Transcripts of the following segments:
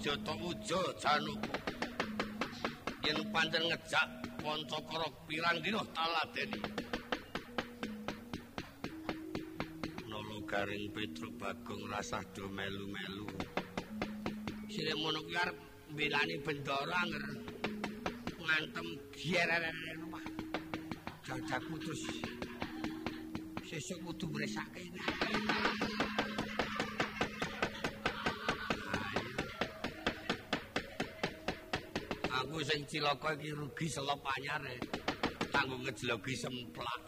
Jata Wuja Januku. Yen pancen ngejak Pancakara pirang dina taladeni. Nolo garing Petro Bagong rasah do melu-melu. Sire mono kuwi arep mbelani bendara anger ngantem giereren rumah. Jajaku terus sesuk kudu mresake. Sing cilaka iki rugi selop anyar e. Kanggo ngejlogi semplak.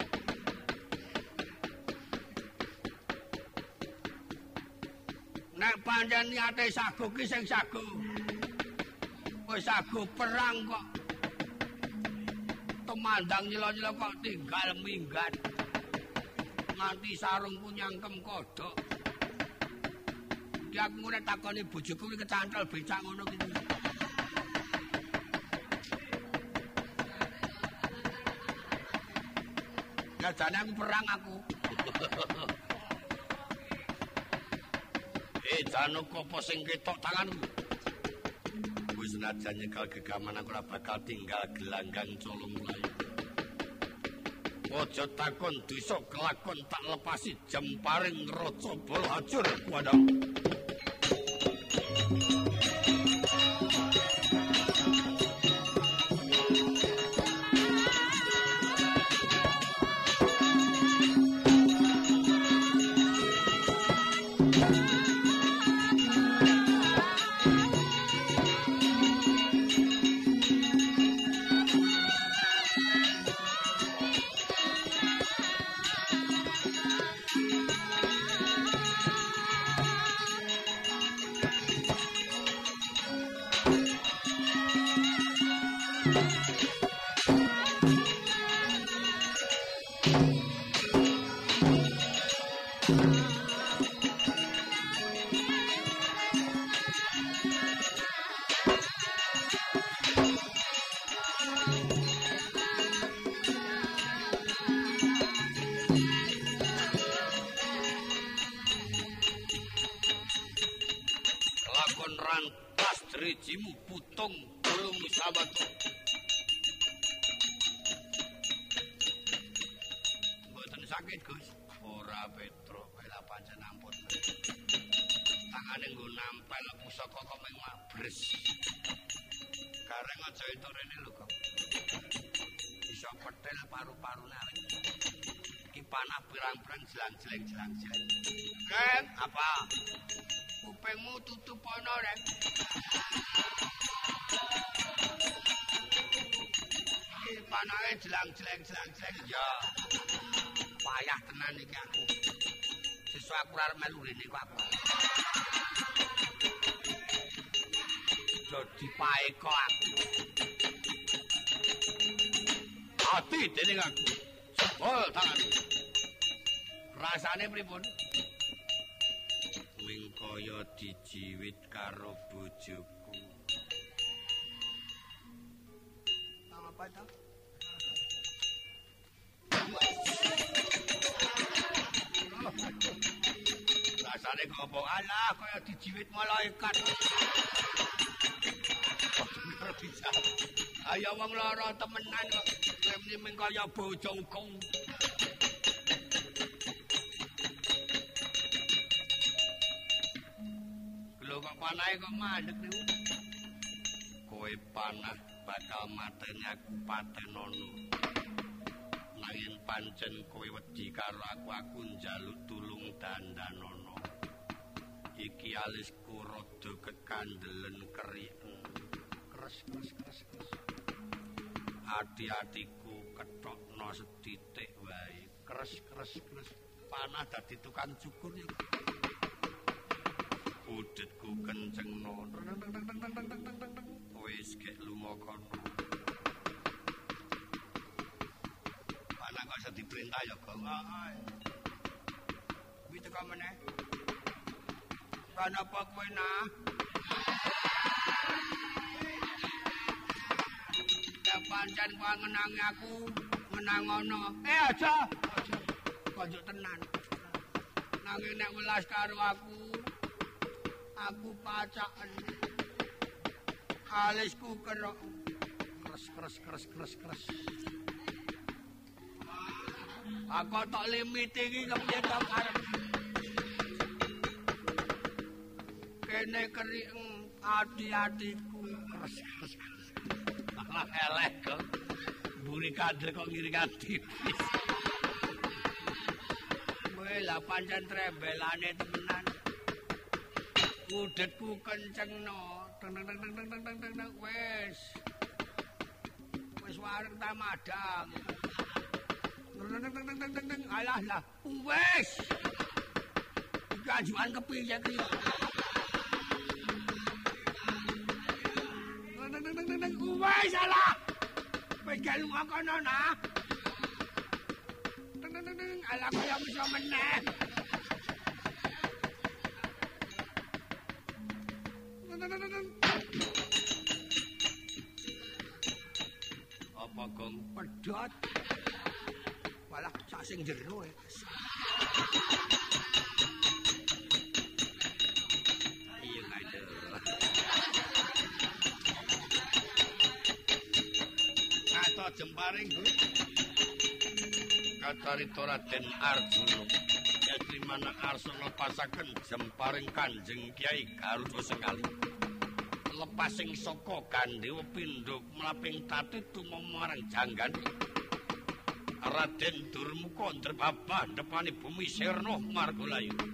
Nek pancen niate sagu ki sing sagu. Wis sagu perang kok. Temandang nyelo-nyelo kok tinggal minggat. Nganti sarung punyangkem kodok. Dia aku mulai takoni bojoku iki kecantol becak ngono ki. Gajane aku perang aku. eh, jano kopo sing ketok tanganku. Wis senajan nyekel gegaman aku ora bakal tinggal gelanggang colong mlayu. Ojo takon desa kelakon tak lepasi jemparing raja bol hajur wadam. Sakit Gus. Ora Petro. Kaya pancen ampun. Tangane nggo nampel pusaka kok meng mabres kareng aja itu rene lho kok iso petel paru-parune arek. Iki panah pirang-pirang jelang-jeleng jelang-jeleng Rek, apa? kupingmu tutup ana rek. Iki panahe jelang-jeleng jelang-jeleng ya payah tenan iki aku sesuk aku arep melu rene kok aku. Dadi pae kok aku. Ati dening aku. Sebol tanganku. Rasane pripun? Wing kaya dijiwit karo bojoku. Apa to? Kok apa? Alah kaya dijiwit malaikat. bisa. Ayo wong lara temenan kok. Ming kaya bojoku. Lho kok panahe kok mandek niku. Kowe panah bakal mateni aku patenono. Nanging pancen kowe wedi karo aku aku njaluk tulung dandanono. Iki alisku rada kekandelen keriken. Kres kres kres kres. Ati-atiku ketokno setitik wae. Kres kres kres. Panah dadi tukang cukur ya. udetku kencengno wis gek lunga kono ana kok iso diperintah ya kok kuwi teko meneh ana apa kowe nah. Ya pancen kok ngenangi aku menang ono. Eh aja. Aja kok tenan. Nanging nek welas karo aku aku pacaken. Alisku kerok kres kres kres kres kres aku tak limit iki kepiye to karep kene kering ati-atiku kres kres kres malah elek kok. Buri kadel kok ngiri tipis Kowe lah pancen trembelane temenan. udetku kencengno. Teng teng teng teng teng teng teng. Wis wis wareng ta madang. Teng teng teng teng teng teng. Alah lah. Wis kajuan kepiye ki Wes salah. Pegal makono nah. Ala kaya bisa meneh. Apa gong pedot? Walah sak sing jero e. jemparing kuwi. Kacarita Raden Arjuna. Yatri mana Arsana pasaken jemparing Kanjeng Kyai Garuda sekali. Lepasing saka Gandewa pindha mlaping tati tumamarang janggan. Raden Durmuka ndrebabah depani bumi Sirna Margolayu.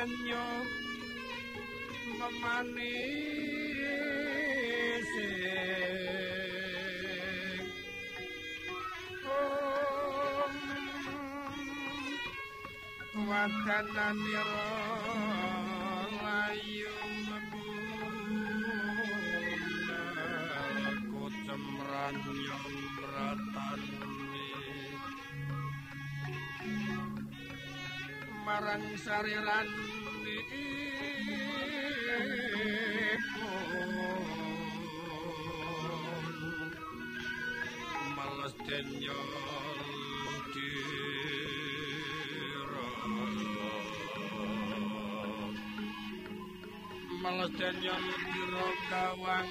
Sirno denyo memanisi wadanan ira layu menggunaku cemran yang beratani marang sariran Malas denyol Malas denyol dira kawang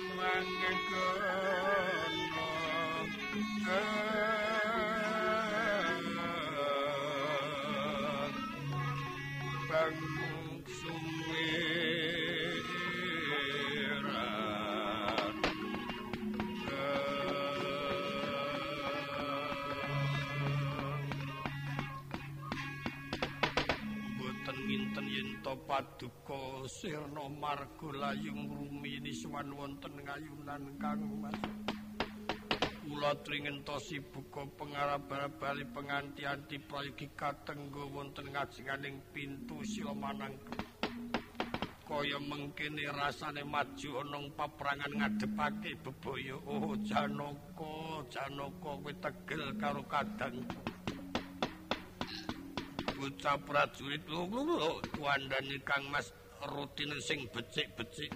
nginten yen to paduka sirna margolayung rumini suwan wonten ngayunan kang mas Kula tringentosi buka pengarap-bali penganti-anti prayogi katenggo wonten ngajenganing pintu sila manangke. Kaya mengkene rasane maju ana paprangan ngadepake bebaya. Oh Janaka, Janaka kowe tegel karo kadang. Bocah prajurit lho kuandane Kang Mas rutin sing becik-becik.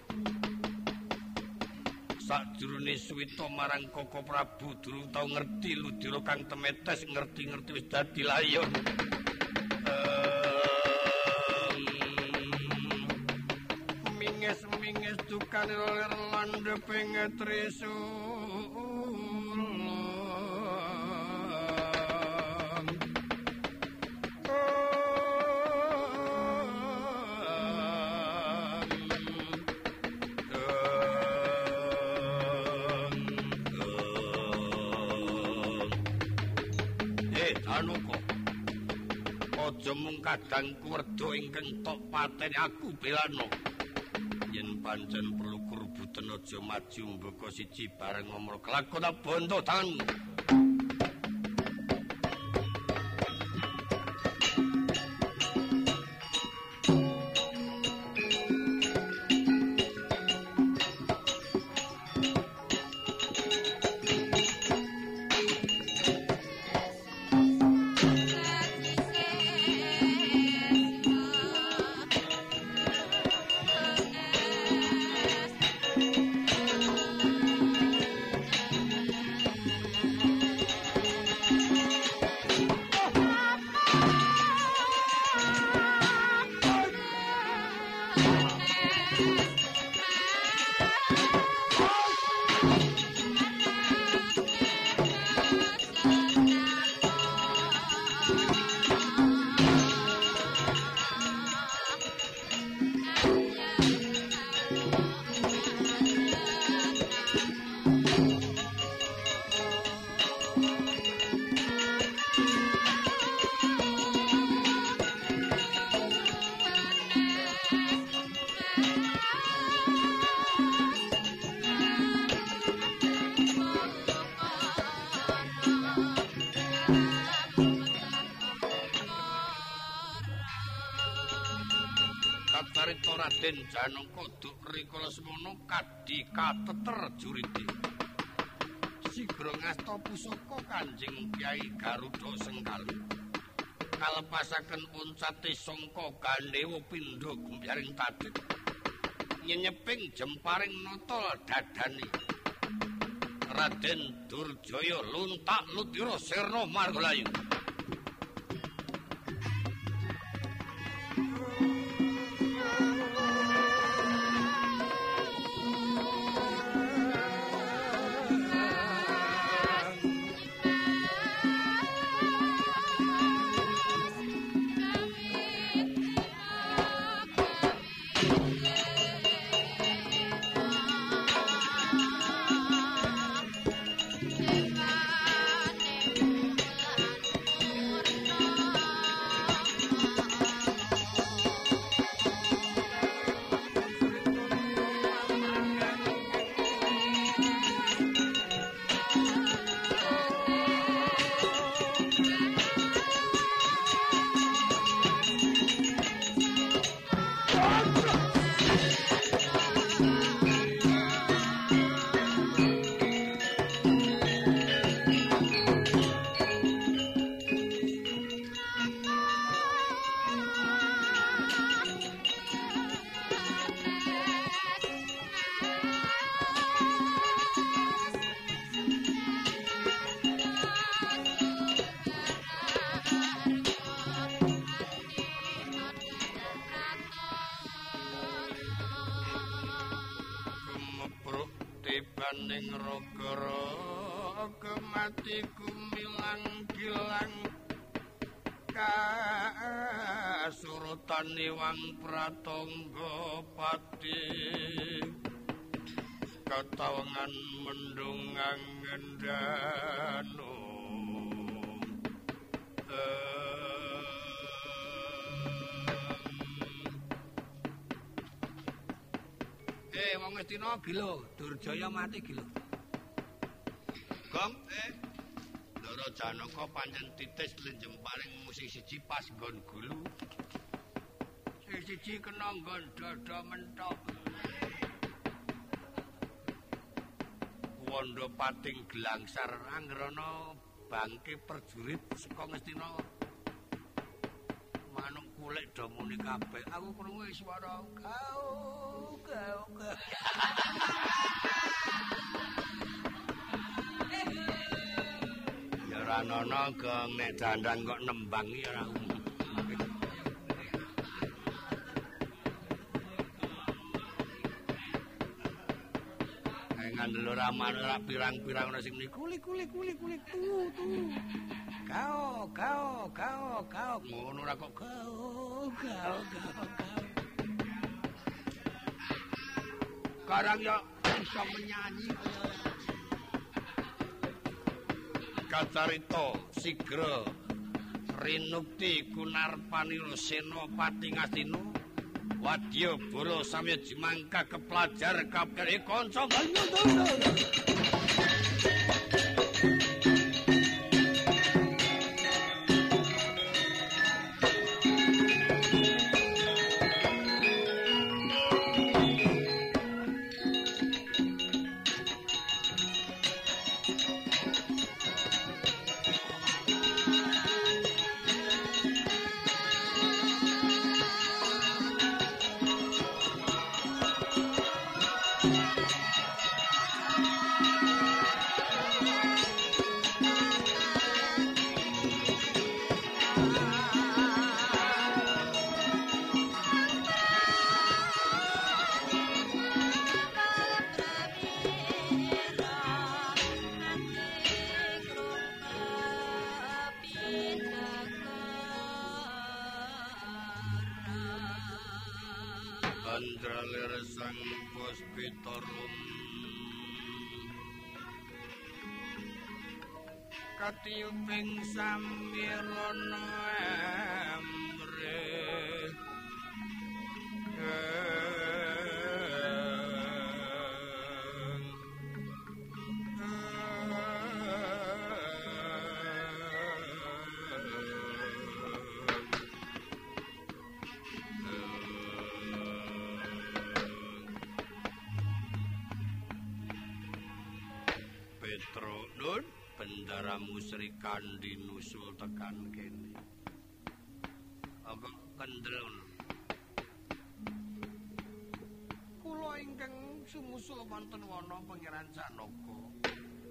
Sakjroning suwita marang Koko Prabu durung tau ngerti ludira Kang Temetes ngerti-ngerti wis dadi layon. Minges-minges dukan lir landhepe ngetresu. Mung kadang kuwerda ingkang tok pateni aku belano. Yen pancen perlu kurbuten aja maju mboko siji bareng ngomong kelakon bondo tanganmu. Raden Janaka duk rikala semono kadhi kateter jurite. Sigra ngasta pusaka Kanjeng Kyai Garuda Sengkali. Kalepasaken puncate sangka Gandewa pindha gumbyaring tadet. Nyenyeping jemparing nata dadane. Raden Durjaya luntak lutira sirna margalayu. Tibaning ragara kemati kumilang gilang. Kasurutan iwang pratangga pati. Katawangan mendungang ngendano Ngastina gila, Durjaya mati gila. Gong, eh. Ndara Janaka pancen titis lenjem paring musik siji pas nggon gulu. Sing siji kena nggon dada mentok. Wanda pating gelangsar anggrana bangke perjurit saka Ngastina. Kulik do muni kabeh. Aku krungu swara kau kau. Ya ora ana gong nek dandan kok nembang ya ora ngandel ora ora pirang-pirang ana sing muni kuli kuli kuli kuli tu tu. Kau kau kau kau. Ngono ora kok kau kau kau. Karang ya iso menyanyi. Kacarita sigra. Rinukti Kunarpani Seno Pati Ngastina. Wadya Bala samya jimangka kepelajar kabeh kanca Katiuping samirana kandi nusul tekan kene. Apa kendel. Kula ingkang sumusul wonten wana pangeran Janaka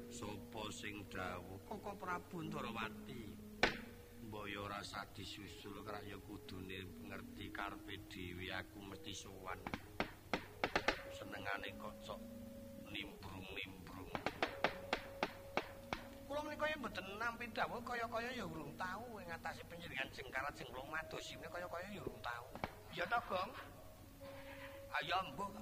sapa sing dawuh? Koko Prabu Ndarawati mbaya rasa disusul kraya kudune ngerti karepe dhewe aku mesti sowan. Senengane kok yen mboten nampi dawuh kaya-kaya ya urung tau ing ngatasi panjenengan jengkarat sing kula madosine kaya-kaya ya urung tau. Ya to Gong ayo mbok.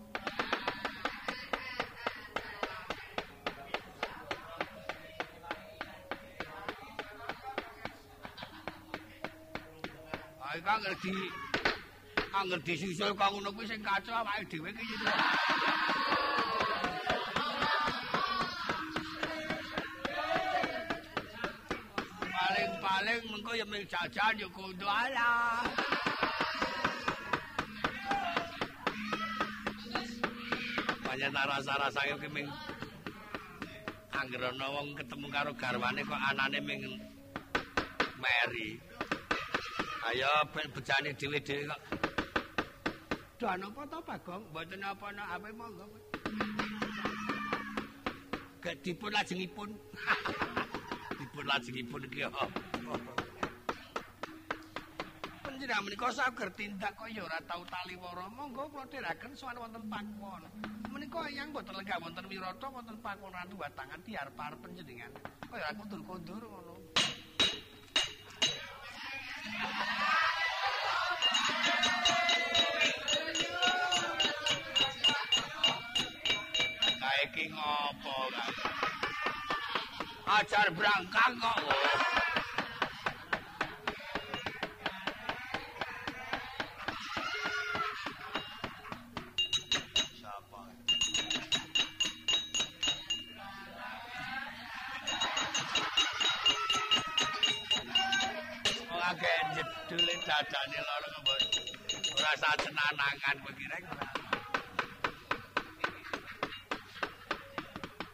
Ayo kang ngerti angger disusul kang ngono kuwi sing kacau awake dhewe iki. Paling-paling mengko ya mung jajan ya kudu ala. Banyak rasa-rasa iki ming angger ana wong ketemu karo garwane kok anane ming meri. Ayo bejane dhewe-dhewe kok. Dan apa to Bagong? Mboten apa-apa apa monggo. Gek dipun lajengipun. dipun lajengipun iki? Panjenengan menika saged tindak kaya ora tau taliwara. Monggo kula dherekaken sowan wonten Pakuwon. Menika eyang boten lenggah wonten Wirata wonten Pakuwon rantu watangan diarep-arep panjenengan. Kaya kundur-kundur ngono. Kaiki ngopo kan? Ajar brangkang kok. Ora.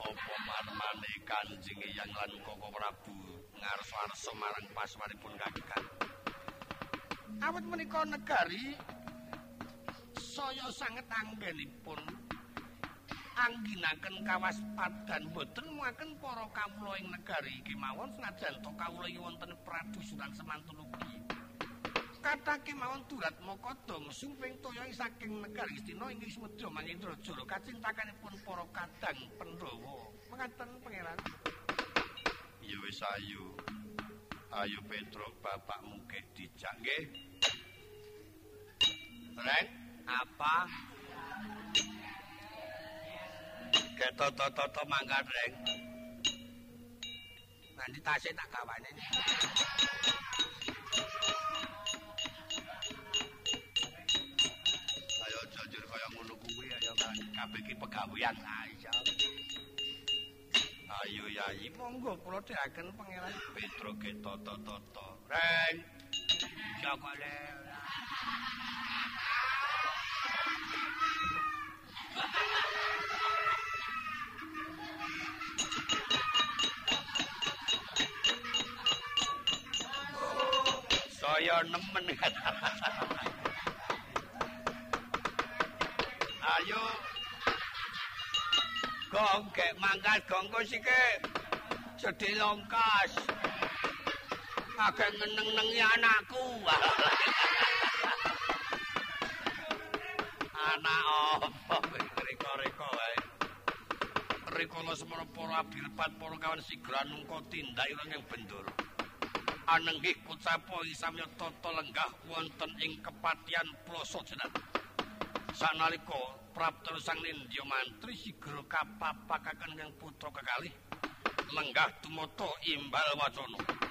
Apa marmane Kanjeng Hyang lan Koko Prabu ngarsa-arsa marang paswanipun kagikan. Awit menika negari saya sanget anggenipun angginaken kawaspadan boten muaken para kawula ing negari iki mawon senajan to kawula wonten pradusunan semantun ugi. Kathah kemawon durat Makada sumping toya saking negari Istina inggih Semedya Mangindrajara kacintakanipun para kadang Pandhawa. Mengaten pangeran. Ya wis ayo. Ayo Petro bapakmu kek dijak nggih. Reng, apa? Keto-toto mangkat, Reng. Nanti tasnya tak kawane kabeh iki pegawean ayo ayo yayi monggo kula dheaken pangeran. Petro ge toto-toto ren jagale saya nemen. Ayo gong gek mangkat gong kusike jadi longkas. Agak ngeneng-nengi anakku. Anak apa reko-reko wae? Rikala semana para abdirpat para kawan sigran nungko tindak ireng yang bendoro anenggih kucapo samya tata lenggah wonten ing kepatian ploso jenat sanalika prapta sang nindya mantri sigra kapapakaken kang putra kekalih lenggah tumata imbal wacana